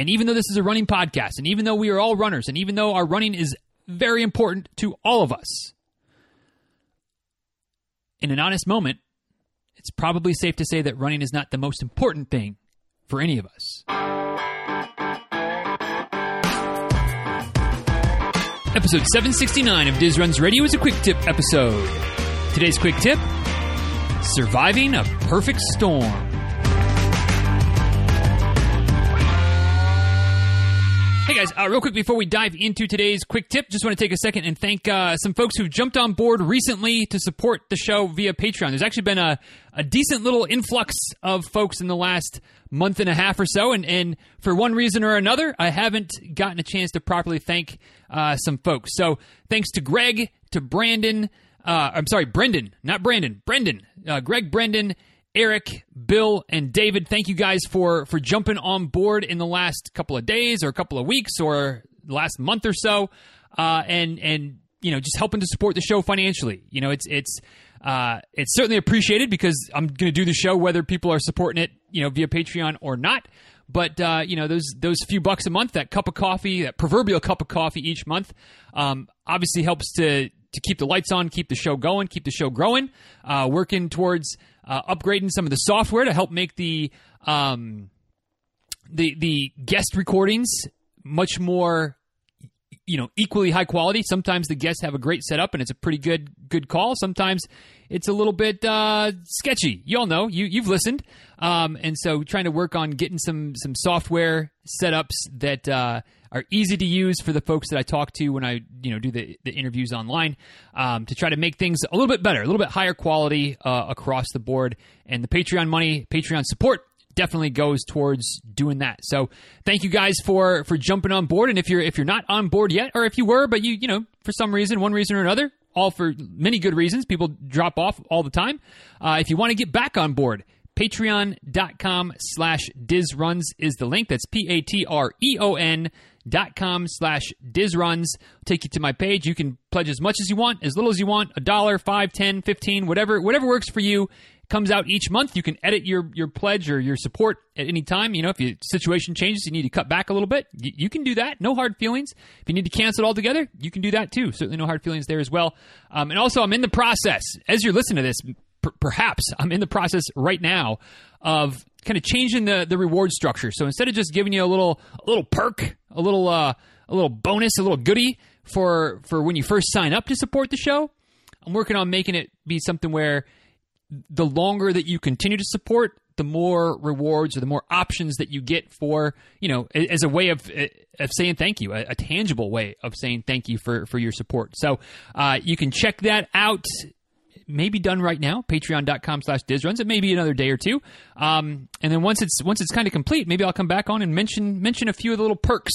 And even though this is a running podcast, and even though we are all runners, and even though our running is very important to all of us, in an honest moment, it's probably safe to say that running is not the most important thing for any of us. Episode 769 of Diz Runs Radio is a quick tip episode. Today's quick tip surviving a perfect storm. Guys, uh, real quick before we dive into today's quick tip, just want to take a second and thank uh, some folks who've jumped on board recently to support the show via Patreon. There's actually been a, a decent little influx of folks in the last month and a half or so, and, and for one reason or another, I haven't gotten a chance to properly thank uh, some folks. So thanks to Greg, to Brandon, uh, I'm sorry, Brendan, not Brandon, Brendan, uh, Greg, Brendan, Eric, Bill, and David, thank you guys for for jumping on board in the last couple of days or a couple of weeks or last month or so, uh, and and you know just helping to support the show financially. You know, it's it's uh, it's certainly appreciated because I'm going to do the show whether people are supporting it, you know, via Patreon or not. But uh, you know those those few bucks a month, that cup of coffee, that proverbial cup of coffee each month, um, obviously helps to to keep the lights on, keep the show going, keep the show growing. Uh, working towards uh, upgrading some of the software to help make the um, the the guest recordings much more you know equally high quality. Sometimes the guests have a great setup and it's a pretty good good call. Sometimes it's a little bit uh, sketchy. You all know you you've listened. Um, and so trying to work on getting some some software setups that uh, are easy to use for the folks that I talk to when I you know do the, the interviews online um, to try to make things a little bit better, a little bit higher quality uh, across the board. And the Patreon money, Patreon support definitely goes towards doing that. So thank you guys for for jumping on board. And if you're if you're not on board yet, or if you were but you you know for some reason, one reason or another, all for many good reasons, people drop off all the time. Uh, if you want to get back on board patreon.com slash dizruns is the link that's p-a-t-r-e-o-n dot com slash dizruns take you to my page. You can pledge as much as you want as little as you want a dollar five ten fifteen whatever whatever works for you. Comes out each month. You can edit your your pledge or your support at any time. You know if your situation changes you need to cut back a little bit you, you can do that. No hard feelings. If you need to cancel it altogether you can do that too. Certainly no hard feelings there as well. Um, and also i'm in the process as you're listening to this per- perhaps i'm in the process right now of kind of changing the the reward structure. So instead of just giving you a little a little perk, a little uh, a little bonus, a little goodie for for when you first sign up to support the show, I'm working on making it be something where the longer that you continue to support, the more rewards or the more options that you get for you know as a way of of saying thank you, a, a tangible way of saying thank you for for your support. So uh, you can check that out may be done right now. Patreon.com slash dizruns. It may be another day or two. Um, and then once it's once it's kind of complete, maybe I'll come back on and mention mention a few of the little perks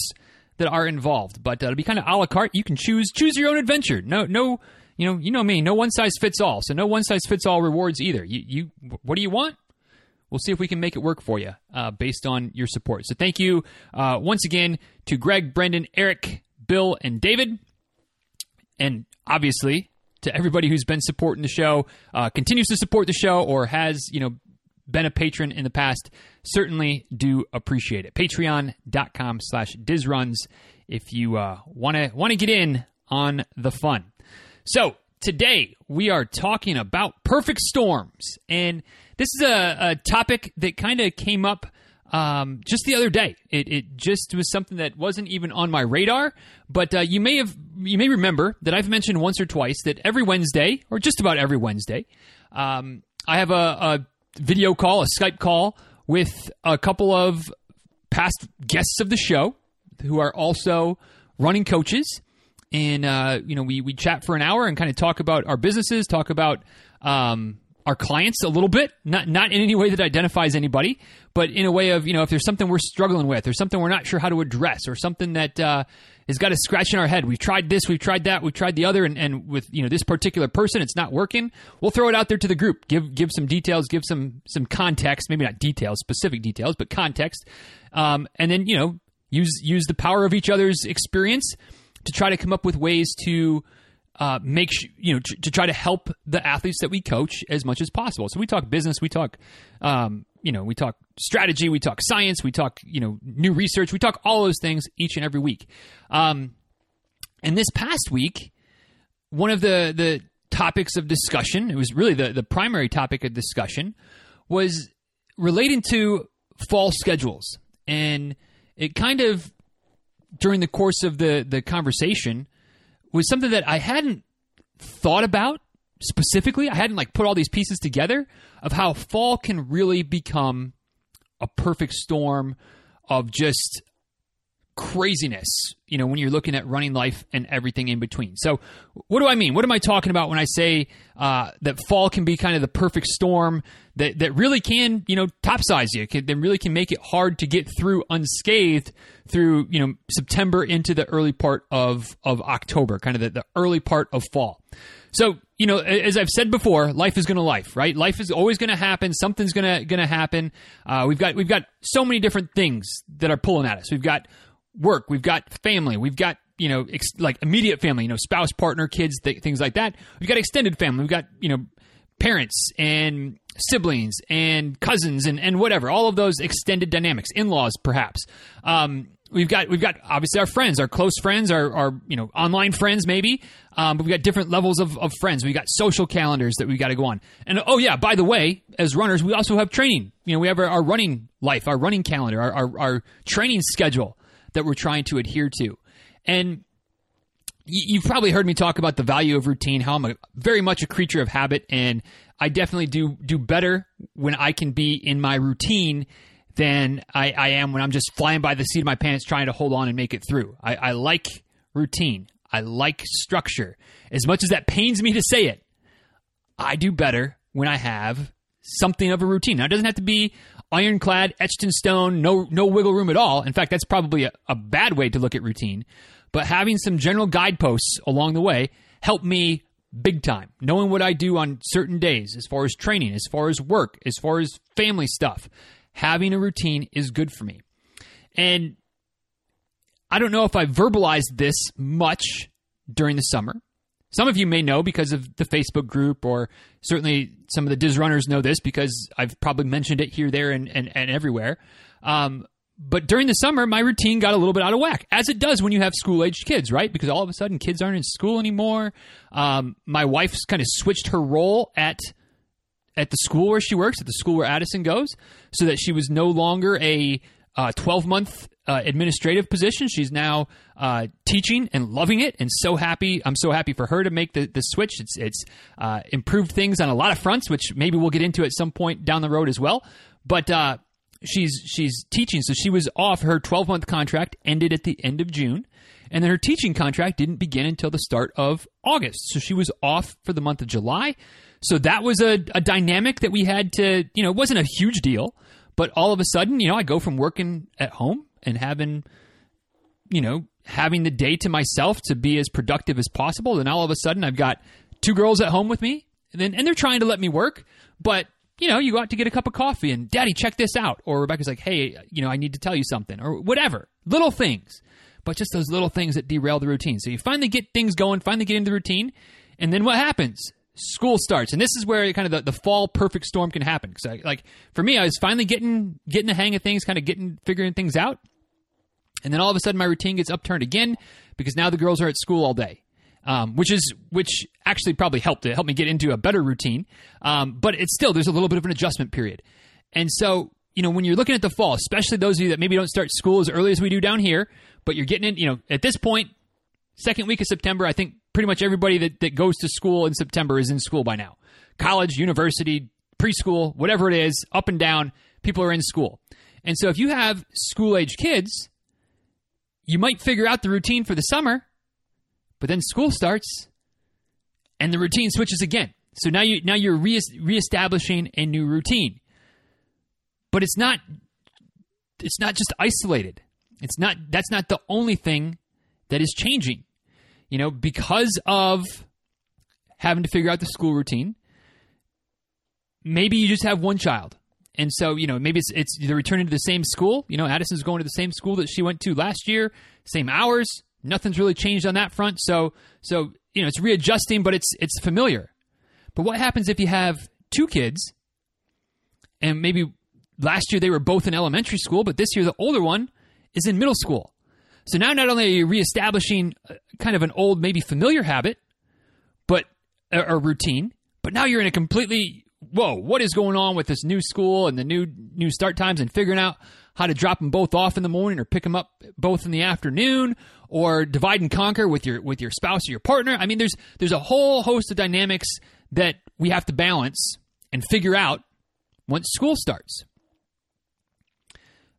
that are involved. But uh, it'll be kind of a la carte. You can choose choose your own adventure. No no you know you know me. No one size fits all. So no one size fits all rewards either. You you what do you want? We'll see if we can make it work for you uh, based on your support. So thank you uh, once again to Greg, Brendan, Eric, Bill, and David. And obviously, to everybody who's been supporting the show, uh, continues to support the show, or has you know been a patron in the past. Certainly do appreciate it. Patreon.com slash dizruns if you want to want to get in on the fun. So today we are talking about perfect storms, and this is a, a topic that kind of came up um, just the other day. It, it, just was something that wasn't even on my radar. But uh, you may have you may remember that I've mentioned once or twice that every Wednesday, or just about every Wednesday, um, I have a, a, video call, a Skype call with a couple of past guests of the show who are also running coaches. And uh, you know, we we chat for an hour and kind of talk about our businesses, talk about um, our clients a little bit, not not in any way that identifies anybody, but in a way of you know if there's something we're struggling with, or something we're not sure how to address, or something that uh, has got a scratch in our head. We've tried this, we've tried that, we've tried the other, and, and with you know this particular person, it's not working. We'll throw it out there to the group, give give some details, give some some context, maybe not details, specific details, but context, um, and then you know use use the power of each other's experience to try to come up with ways to uh, make you know to try to help the athletes that we coach as much as possible. So we talk business, we talk um, you know we talk strategy, we talk science, we talk you know new research, we talk all those things each and every week. Um, and this past week, one of the the topics of discussion, it was really the the primary topic of discussion, was relating to fall schedules, and it kind of during the course of the the conversation was something that I hadn't thought about specifically. I hadn't like put all these pieces together of how fall can really become a perfect storm of just craziness, you know, when you're looking at running life and everything in between. So, what do I mean? What am I talking about when I say uh, that fall can be kind of the perfect storm that, that really can, you know, topsize you, can, that really can make it hard to get through unscathed through, you know, September into the early part of, of October, kind of the, the early part of fall. So, you know, as I've said before, life is going to life, right? Life is always going to happen. Something's going to going to happen. Uh, we've got we've got so many different things that are pulling at us. We've got work, we've got family, we've got you know ex- like immediate family, you know, spouse, partner, kids, th- things like that. We've got extended family. We've got you know parents and siblings and cousins and, and whatever all of those extended dynamics in-laws perhaps um, we've got we've got obviously our friends, our close friends, our, our you know online friends maybe. Um, but we've got different levels of, of friends. We've got social calendars that we've got to go on. And oh yeah, by the way, as runners, we also have training. You know, we have our, our running life, our running calendar, our, our, our training schedule that we're trying to adhere to. And you've probably heard me talk about the value of routine, how I'm a, very much a creature of habit, and I definitely do do better when I can be in my routine than I, I, am when I'm just flying by the seat of my pants trying to hold on and make it through. I, I like routine. I like structure. As much as that pains me to say it, I do better when I have something of a routine. Now, it doesn't have to be ironclad, etched in stone, no no wiggle room at all. In fact, that's probably a, a bad way to look at routine. But having some general guideposts along the way help me big time. Knowing what I do on certain days, as far as training, as far as work, as far as family stuff, having a routine is good for me. And I don't know if I verbalized this much during the summer. Some of you may know because of the Facebook group, or certainly some of the Diz runners know this because I've probably mentioned it here, there, and, and, and everywhere. Um, but during the summer, my routine got a little bit out of whack, as it does when you have school aged kids, right? Because all of a sudden, kids aren't in school anymore. Um, my wife's kind of switched her role at at the school where she works, at the school where Addison goes, so that she was no longer a 12 uh, month uh, administrative position. She's now uh, teaching and loving it, and so happy. I'm so happy for her to make the, the switch. It's it's uh, improved things on a lot of fronts, which maybe we'll get into at some point down the road as well. But uh, she's she's teaching, so she was off. Her 12 month contract ended at the end of June. And then her teaching contract didn't begin until the start of August. So she was off for the month of July. So that was a, a dynamic that we had to, you know, it wasn't a huge deal, but all of a sudden, you know, I go from working at home and having, you know, having the day to myself to be as productive as possible. Then all of a sudden, I've got two girls at home with me, and then and they're trying to let me work, but you know, you go out to get a cup of coffee and daddy, check this out. Or Rebecca's like, hey, you know, I need to tell you something or whatever. Little things, but just those little things that derail the routine. So you finally get things going, finally get into the routine. And then what happens? school starts, and this is where kind of the, the fall perfect storm can happen. Because like for me, I was finally getting getting the hang of things, kind of getting figuring things out, and then all of a sudden my routine gets upturned again because now the girls are at school all day. Um, which is which actually probably helped it helped me get into a better routine. Um, but it's still there's a little bit of an adjustment period, and so you know when you're looking at the fall, especially those of you that maybe don't start school as early as we do down here, but you're getting in, you know, at this point, second week of September, I think pretty much everybody that, that goes to school in September is in school by now. College, university, preschool, whatever it is, up and down, people are in school. And so if you have school age kids, you might figure out the routine for the summer, but then school starts and the routine switches again. So now you now you're re- reestablishing a new routine. But it's not it's not just isolated. It's not that's not the only thing that is changing you know, because of having to figure out the school routine, maybe you just have one child. And so, you know, maybe it's, it's they're returning to the same school. You know, Addison's going to the same school that she went to last year, same hours. Nothing's really changed on that front. So, so you know, it's readjusting, but it's it's familiar. But what happens if you have two kids, and maybe last year they were both in elementary school, but this year the older one is in middle school. So now not only are you reestablishing uh, kind of an old, maybe familiar habit, but a, routine, but now you're in a completely whoa, what is going on with this new school and the new new start times and figuring out how to drop them both off in the morning or pick them up both in the afternoon or divide and conquer with your with your spouse or your partner. I mean, there's there's a whole host of dynamics that we have to balance and figure out once school starts.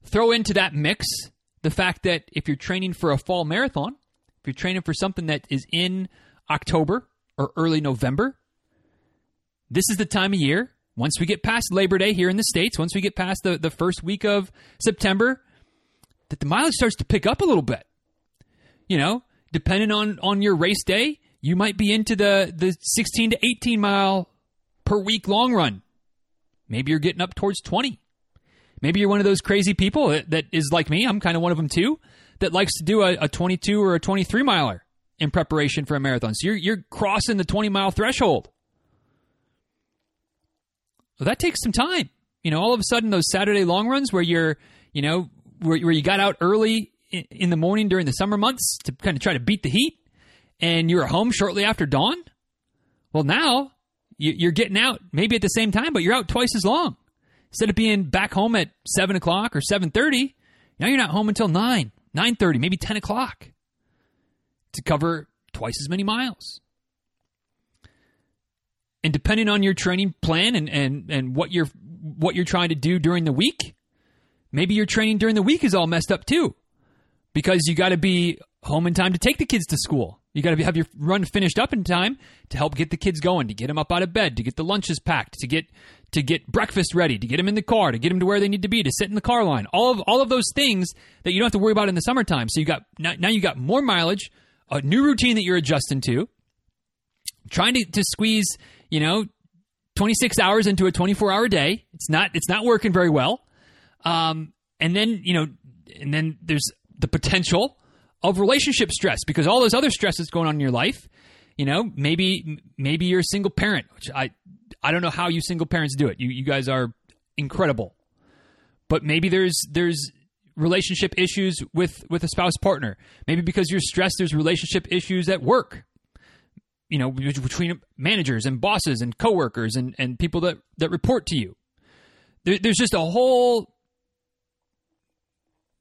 Throw into that mix the fact that if you're training for a fall marathon, if you're training for something that is in October or early November, this is the time of year. Once we get past Labor Day here in the States, once we get past the, the first week of September, that the mileage starts to pick up a little bit. You know, depending on, on your race day, you might be into the, the 16 to 18 mile per week long run. Maybe you're getting up towards 20. Maybe you're one of those crazy people that, that is like me. I'm kind of one of them too, that likes to do a, a 22 or a 23 miler in preparation for a marathon. So you're, you're crossing the 20 mile threshold. Well, that takes some time. You know, all of a sudden, those Saturday long runs where you're, you know, where, where you got out early in, in the morning during the summer months to kind of try to beat the heat and you're home shortly after dawn. Well, now you're getting out maybe at the same time, but you're out twice as long. Instead of being back home at seven o'clock or seven thirty, now you're not home until nine, nine thirty, maybe ten o'clock to cover twice as many miles. And depending on your training plan and, and, and what you're what you're trying to do during the week, maybe your training during the week is all messed up too. Because you got to be home in time to take the kids to school. You got to have your run finished up in time to help get the kids going, to get them up out of bed, to get the lunches packed, to get to get breakfast ready, to get them in the car, to get them to where they need to be, to sit in the car line. All of all of those things that you don't have to worry about in the summertime. So you got now, now you got more mileage, a new routine that you're adjusting to, trying to, to squeeze, you know, 26 hours into a 24 hour day. It's not it's not working very well. Um, and then you know, and then there's the potential of relationship stress because all those other stresses going on in your life. You know, maybe maybe you're a single parent, which I I don't know how you single parents do it. You you guys are incredible, but maybe there's there's relationship issues with with a spouse partner. Maybe because you're stressed, there's relationship issues at work. You know, between managers and bosses and coworkers and and people that that report to you. There, there's just a whole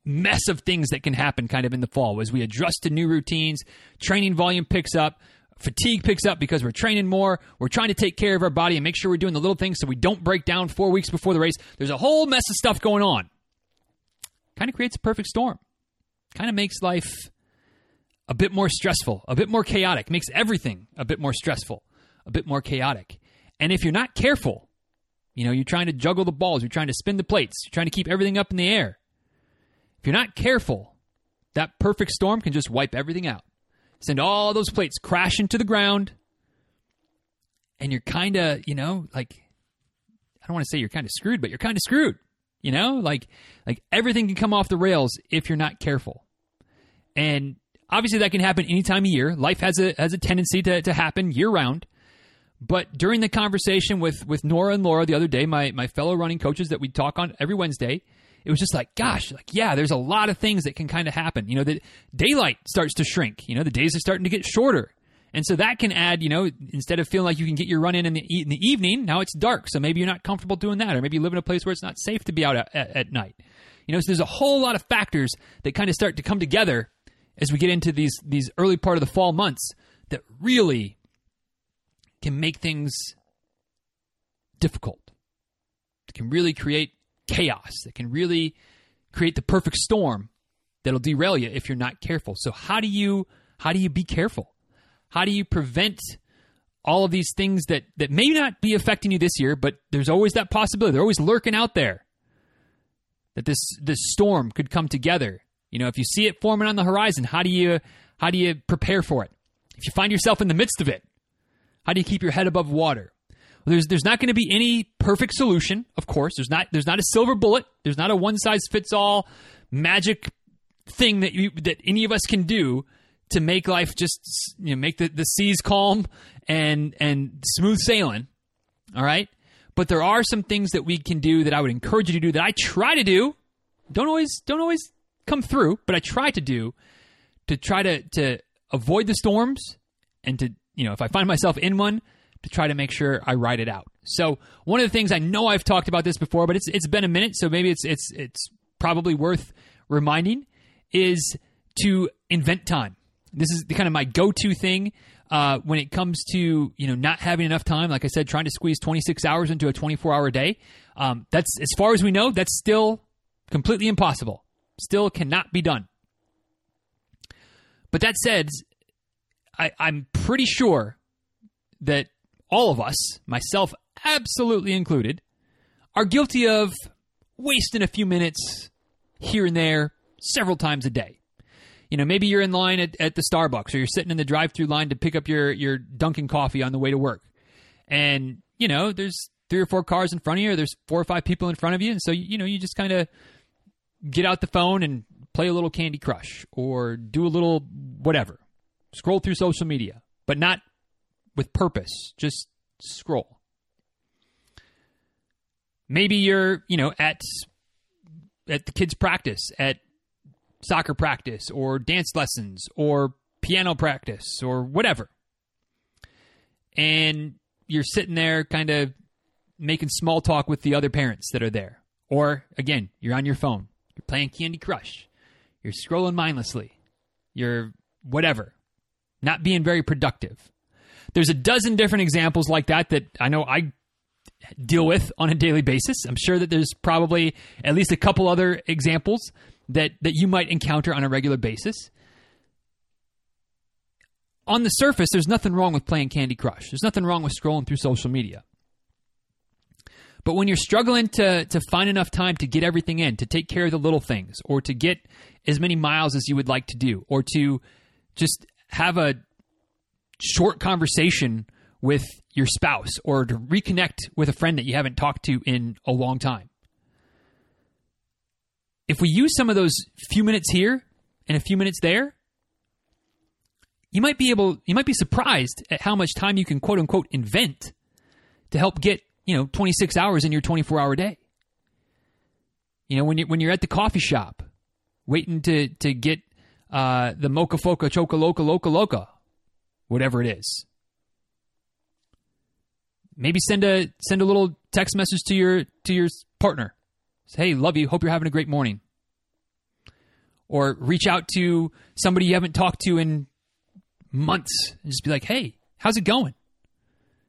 mess of things that can happen kind of in the fall as we adjust to new routines, training volume picks up, fatigue picks up because we're training more, we're trying to take care of our body and make sure we're doing the little things so we don't break down 4 weeks before the race. There's a whole mess of stuff going on kind of creates a perfect storm. Kind of makes life a bit more stressful, a bit more chaotic, makes everything a bit more stressful, a bit more chaotic. And if you're not careful, you know, you're trying to juggle the balls, you're trying to spin the plates, you're trying to keep everything up in the air. If you're not careful, that perfect storm can just wipe everything out. Send all those plates crashing to the ground. And you're kind of, you know, like, I don't want to say you're kind of screwed, but you're kind of screwed. You know, like like everything can come off the rails if you're not careful. And obviously that can happen any time of year. Life has a has a tendency to, to happen year round. But during the conversation with with Nora and Laura the other day, my my fellow running coaches that we talk on every Wednesday, it was just like, gosh, like yeah, there's a lot of things that can kind of happen. You know, the daylight starts to shrink. You know, the days are starting to get shorter. And so that can add, you know, instead of feeling like you can get your run in in the, in the evening, now it's dark. So maybe you're not comfortable doing that, or maybe you live in a place where it's not safe to be out at, at, at night. You know, so there's a whole lot of factors that kind of start to come together as we get into these these early part of the fall months that really can make things difficult. It can really create chaos. That can really create the perfect storm that'll derail you if you're not careful. So how do you how do you be careful? How do you prevent all of these things that, that may not be affecting you this year, but there's always that possibility. They're always lurking out there that this this storm could come together. You know, if you see it forming on the horizon, how do you how do you prepare for it? If you find yourself in the midst of it, how do you keep your head above water? Well, there's there's not going to be any perfect solution, of course. There's not there's not a silver bullet. There's not a one size fits all magic thing that you that any of us can do to make life just you know make the, the seas calm and and smooth sailing all right But there are some things that we can do that I would encourage you to do that I try to do. Don't always don't always come through, but I try to do to try to to avoid the storms and to you know if I find myself in one to try to make sure I ride it out. So one of the things I know I've talked about this before, but it's it's been a minute, so maybe it's it's it's probably worth reminding is to invent time. This is the kind of my go-to thing uh, when it comes to you know not having enough time. Like I said, trying to squeeze 26 hours into a 24-hour day. Um, that's as far as we know. That's still completely impossible. Still cannot be done. But that said, I, I'm pretty sure that all of us, myself absolutely included, are guilty of wasting a few minutes here and there several times a day. You know, maybe you're in line at, at the Starbucks or you're sitting in the drive through line to pick up your, your Dunkin' coffee on the way to work. And, you know, there's three or four cars in front of you, or there's four or five people in front of you. And so, you know, you just kind of get out the phone and play a little Candy Crush or do a little whatever. Scroll through social media, but not with purpose. Just scroll. Maybe you're, you know, at at the kids' practice, at soccer practice, or dance lessons, or piano practice, or whatever. And you're sitting there kind of making small talk with the other parents that are there. Or, again, you're on your phone. You're playing Candy Crush. You're scrolling mindlessly. You're whatever. Not being very productive. There's a dozen different examples like that that I know I deal with on a daily basis. I'm sure that there's probably at least a couple other examples that that you might encounter on a regular basis. On the surface, there's nothing wrong with playing Candy Crush. There's nothing wrong with scrolling through social media. But when you're struggling to to find enough time to get everything in, to take care of the little things, or to get as many miles as you would like to do, or to just have a short conversation with your spouse or to reconnect with a friend that you haven't talked to in a long time. If we use some of those few minutes here and a few minutes there, you might be able you might be surprised at how much time you can quote unquote invent to help get, you know, 26 hours in your 24-hour day. You know, when you when you're at the coffee shop waiting to to get uh, the mocha foca choca loca loca loca, whatever it is maybe send a send a little text message to your to your partner. Say, hey, love you. Hope you're having a great morning. Or reach out to somebody you haven't talked to in months and just be like, hey, how's it going?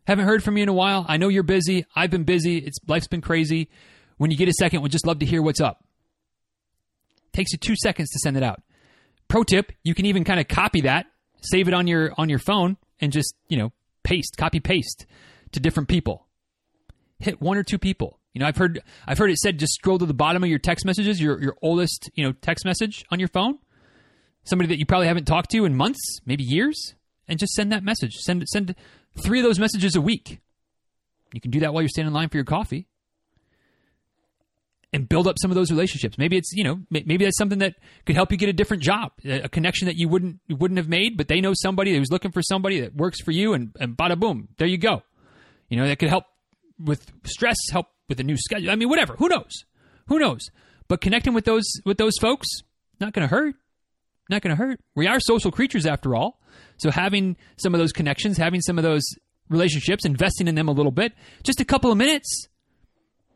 Haven't heard from you in a while. I know you're busy. I've been busy. It's life's been crazy. When you get a second, we'd just love to hear what's up. Takes you two seconds to send it out. Pro tip: you can even kind of copy that, save it on your on your phone, and just you know paste, copy paste to different people. Hit one or two people. You know, I've heard I've heard it said just scroll to the bottom of your text messages, your your oldest, you know, text message on your phone. Somebody that you probably haven't talked to in months, maybe years, and just send that message. Send send three of those messages a week. You can do that while you're standing in line for your coffee. And build up some of those relationships. Maybe it's you know maybe that's something that could help you get a different job, a connection that you wouldn't you wouldn't have made, but they know somebody who's looking for somebody that works for you, and, and bada boom, there you go. You know, that could help with stress, help with a new schedule. I mean, whatever. Who knows? Who knows? But connecting with those with those folks not to hurt. Not to hurt. We are social creatures after all. So having some of those connections, having some of those relationships, investing in them a little bit, just a couple of minutes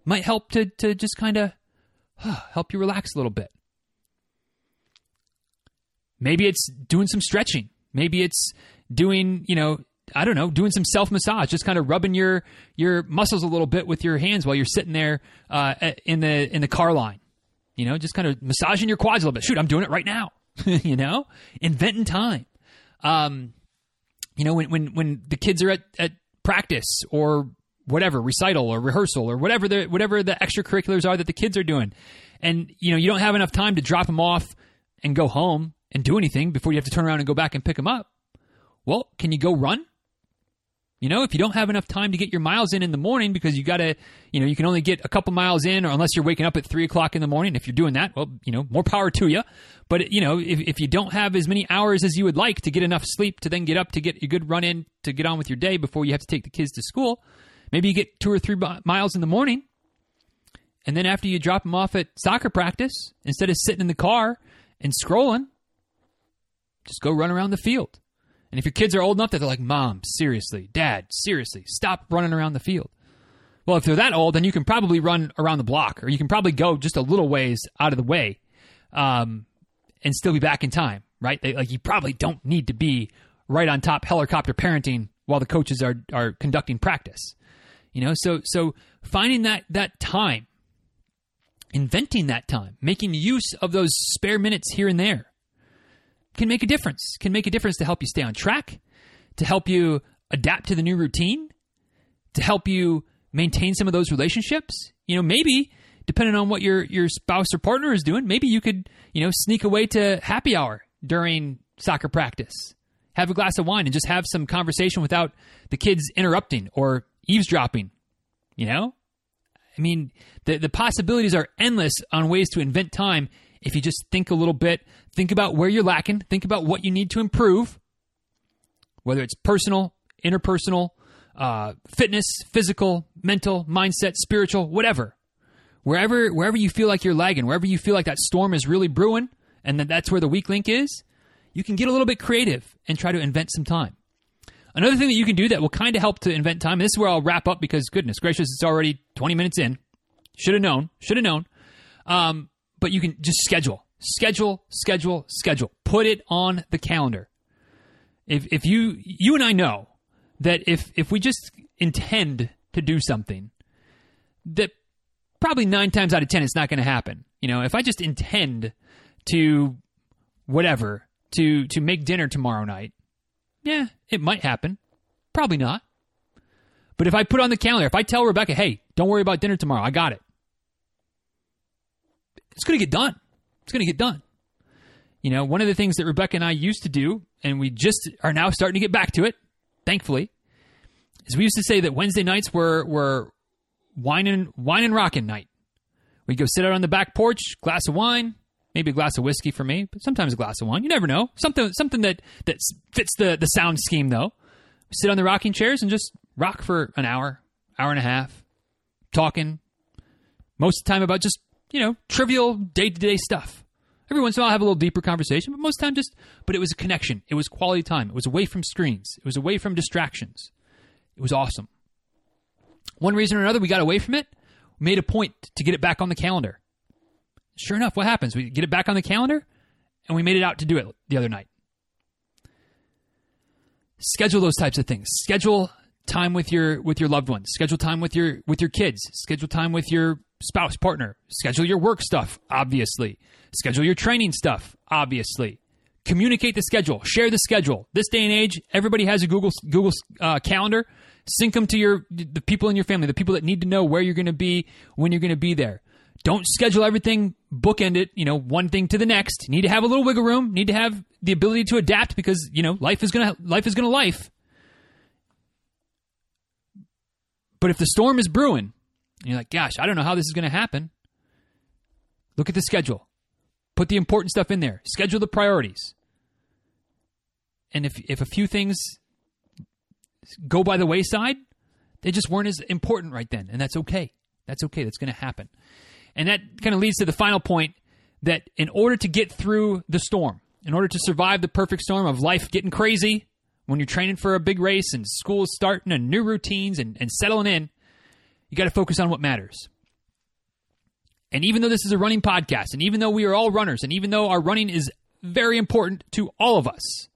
might help to to just kind of help you relax a little bit. Maybe it's doing some stretching. Maybe it's doing, you know, I don't know, doing some self massage, just kind of rubbing your your muscles a little bit with your hands while you're sitting there uh, in the in the car line. You know, just kind of massaging your quads a little bit. Shoot, I'm doing it right now. you know, inventing time. Um, you know, when when when the kids are at, at practice or whatever recital or rehearsal or whatever the whatever the extracurriculars are that the kids are doing, and you know you don't have enough time to drop them off and go home and do anything before you have to turn around and go back and pick them up. Well, can you go run? You know, if you don't have enough time to get your miles in in the morning because you got to, you know, you can only get a couple miles in, or unless you're waking up at three o'clock in the morning. If you're doing that, well, you know, more power to you. But you know, if, if you don't have as many hours as you would like to get enough sleep to then get up to get a good run in to get on with your day before you have to take the kids to school, Maybe you get two or three miles in the morning, and then after you drop them off at soccer practice, instead of sitting in the car and scrolling, just go run around the field. And if your kids are old enough that they're like, Mom, seriously, Dad, seriously, stop running around the field. Well, if they're that old, then you can probably run around the block, or you can probably go just a little ways out of the way, um, and still be back in time, right? They, like you probably don't need to be right on top helicopter parenting while the coaches are are conducting practice. You know, so so finding that that time, inventing that time, making use of those spare minutes here and there can make a difference. Can make a difference to help you stay on track, to help you adapt to the new routine, to help you maintain some of those relationships. You know, maybe depending on what your your spouse or partner is doing, maybe you could, you know, sneak away to happy hour during soccer practice. Have a glass of wine and just have some conversation without the kids interrupting or eavesdropping. You know? I mean, the the possibilities are endless on ways to invent time if you just think a little bit, think about where you're lacking, think about what you need to improve, whether it's personal, interpersonal, uh, fitness, physical, mental, mindset, spiritual, whatever. Wherever wherever you feel like you're lagging, wherever you feel like that storm is really brewing, and that that's where the weak link is, you can get a little bit creative and try to invent some time. Another thing that you can do that will kind of help to invent time, this is where I'll wrap up because goodness gracious, it's already 20 minutes in. Should have known. Should have known. Um, but you can just schedule, schedule, schedule, schedule. Put it on the calendar. If if you you and I know that if if we just intend to do something, that probably nine times out of ten it's not going to happen. You know, if I just intend to whatever to to make dinner tomorrow night, yeah, it might happen. Probably not. But if I put on the calendar, if I tell Rebecca, "Hey, don't worry about dinner tomorrow. I got it." It's going to get done. It's going to get done. You know, one of the things that Rebecca and I used to do, and we just are now starting to get back to it, thankfully, is we used to say that Wednesday nights were were wine and wine and rockin' night. We'd go sit out on the back porch, glass of wine, maybe a glass of whiskey for me, but sometimes a glass of wine. You never know. Something something that that fits the the sound scheme though. We sit on the rocking chairs and just rock for an hour, hour and a half, talking. Most of the time about just you know, trivial day to day stuff. Every once in a while, I have a little deeper conversation, but most time, just, but it was a connection. It was quality time. It was away from screens. It was away from distractions. It was awesome. One reason or another, we got away from it, we made a point to get it back on the calendar. Sure enough, what happens? We get it back on the calendar, and we made it out to do it the other night. Schedule those types of things. Schedule time with your with your loved ones. Schedule time with your with your kids. Schedule time with your spouse, partner. Schedule your work stuff, obviously. Schedule your training stuff, obviously. Communicate the schedule. Share the schedule. This day and age, everybody has a Google Google uh, calendar. Sync them to your the people in your family, the people that need to know where you're going to be when you're going to be there. Don't schedule everything bookend it. You know, one thing to the next. need to have a little wiggle room. Need to have the ability to adapt because you know life is gonna life is gonna life. But if the storm is brewing, and you're like, gosh, I don't know how this is going to happen. Look at the schedule. Put the important stuff in there. Schedule the priorities. And if if a few things go by the wayside, they just weren't as important right then, and that's okay. That's okay. That's going to happen. And that kind of leads to the final point that in order to get through the storm, in order to survive the perfect storm of life getting crazy when you're training for a big race and school starting and new routines and, and settling in, you got to focus on what matters. And even though this is a running podcast, and even though we are all runners, and even though our running is very important to all of us,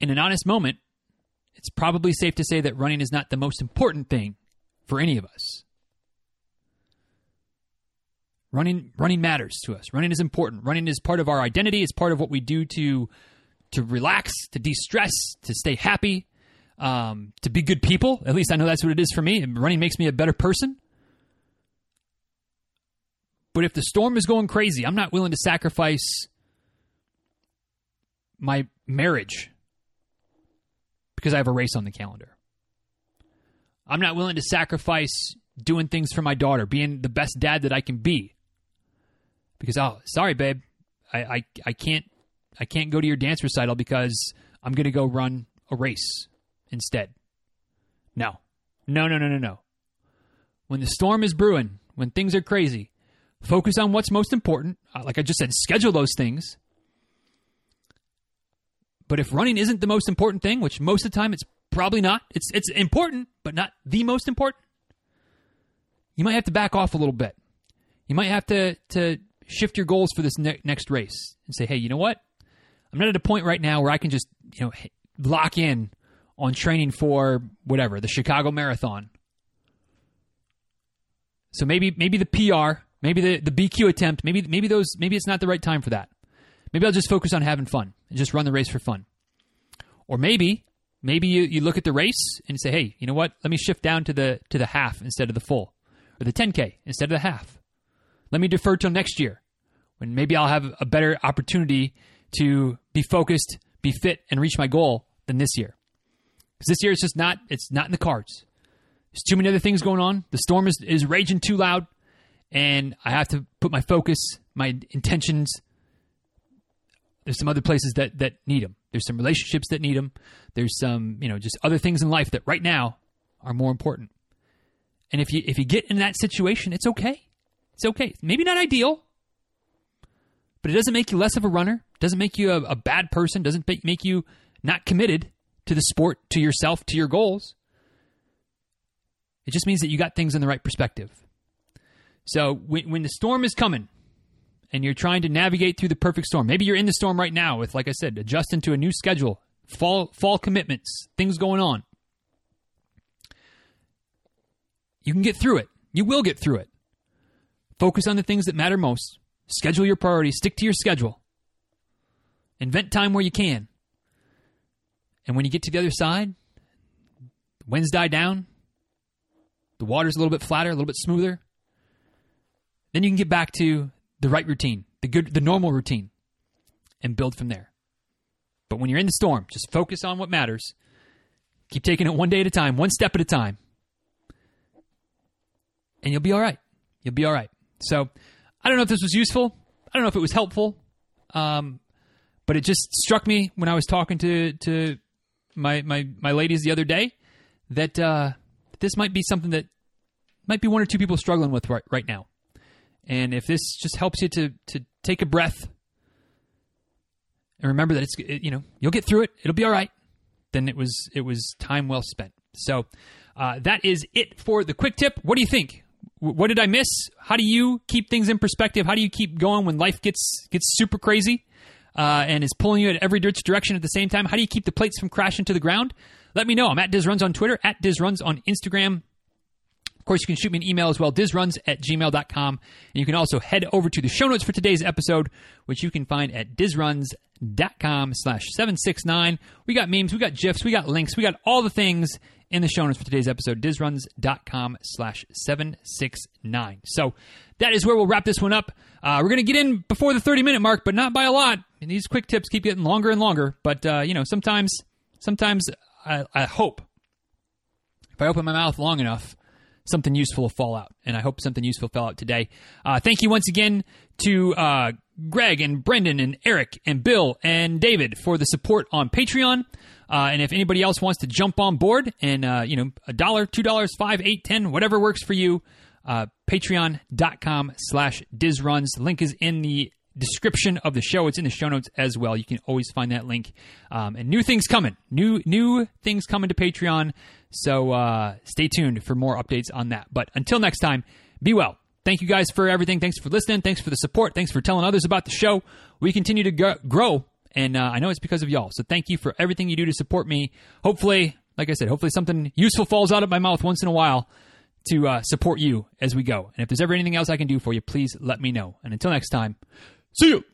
in an honest moment, it's probably safe to say that running is not the most important thing for any of us. Running running matters to us. Running is important. Running is part of our identity. It's part of what we do to to relax, to de-stress, to stay happy, um, to be good people. At least I know that's what it is for me. Running makes me a better person. But if the storm is going crazy, I'm not willing to sacrifice my marriage because I have a race on the calendar. I'm not willing to sacrifice doing things for my daughter, being the best dad that I can be. Because oh, sorry, babe, I I, I can't I can't go to your dance recital because I'm going to go run a race instead. No. No, no, no, no, no. When the storm is brewing, when things are crazy, focus on what's most important. Uh, Like I just said, schedule those things. But if running isn't the most important thing, which most of the time it's probably not, it's it's important, but not the most important. You might have to back off a little bit. You might have to to shift your goals for this ne- next race and say, "Hey, you know what? I'm not at a point right now where I can just, you know, lock in on training for whatever, the Chicago Marathon. So maybe maybe the PR, maybe the the BQ attempt, maybe maybe those maybe it's not the right time for that. Maybe I'll just focus on having fun and just run the race for fun. Or maybe maybe you, you look at the race and say, "Hey, you know what? Let me shift down to the to the half instead of the full, or the 10k instead of the half. Let me defer till next year when maybe I'll have a better opportunity to be focused, be fit, and reach my goal than this year. Because this year it's just not it's not in the cards. There's too many other things going on. The storm is, is raging too loud, and I have to put my focus, my intentions. There's some other places that that need them. There's some relationships that need them. There's some you know just other things in life that right now are more important. And if you if you get in that situation, it's okay. It's okay. Maybe not ideal, but it doesn't make you less of a runner. Doesn't make you a, a bad person. Doesn't make make you not committed to the sport, to yourself, to your goals. It just means that you got things in the right perspective. So when, when the storm is coming and you're trying to navigate through the perfect storm, maybe you're in the storm right now with, like I said, adjusting to a new schedule, fall fall commitments, things going on. You can get through it. You will get through it. Focus on the things that matter most. Schedule your priorities. Stick to your schedule. Invent time where you can. And when you get to the other side, the winds die down, the water's a little bit flatter, a little bit smoother. Then you can get back to the right routine, the good, the normal routine, and build from there. But when you're in the storm, just focus on what matters. Keep taking it one day at a time, one step at a time, and you'll be all right. You'll be all right. So, I don't know if this was useful. I don't know if it was helpful, um, but it just struck me when I was talking to to my my my ladies the other day that uh, this might be something that might be one or two people struggling with right, right now. And if this just helps you to to take a breath and remember that it's it, you know you'll get through it, it'll be all right. Then it was it was time well spent. So uh, that is it for the quick tip. What do you think? What did I miss? How do you keep things in perspective? How do you keep going when life gets gets super crazy uh, and is pulling you in every direction at the same time? How do you keep the plates from crashing to the ground? Let me know. I'm at DizRuns on Twitter, at DizRuns on Instagram. Of course, you can shoot me an email as well, dizruns at gmail.com. And you can also head over to the show notes for today's episode, which you can find at dizruns.com slash 769. We got memes, we got GIFs, we got links, we got all the things in the show notes for today's episode, dizruns.com slash 769. So that is where we'll wrap this one up. Uh, we're going to get in before the 30 minute mark, but not by a lot. And these quick tips keep getting longer and longer. But, uh, you know, sometimes, sometimes I, I hope if I open my mouth long enough, something useful will fall out. And I hope something useful fell out today. Uh, thank you once again to uh, Greg and Brendan and Eric and Bill and David for the support on Patreon. Uh, and if anybody else wants to jump on board and, uh, you know, a dollar, two dollars, five, eight, ten, whatever works for you, uh, patreon.com slash dizruns. Link is in the description of the show. It's in the show notes as well. You can always find that link. Um, and new things coming. New new things coming to Patreon. So uh, stay tuned for more updates on that. But until next time, be well. Thank you guys for everything. Thanks for listening. Thanks for the support. Thanks for telling others about the show. We continue to grow, and uh, I know it's because of y'all. So thank you for everything you do to support me. Hopefully, like I said, hopefully something useful falls out of my mouth once in a while to uh, support you as we go. And if there's ever anything else I can do for you, please let me know. And until next time, see you.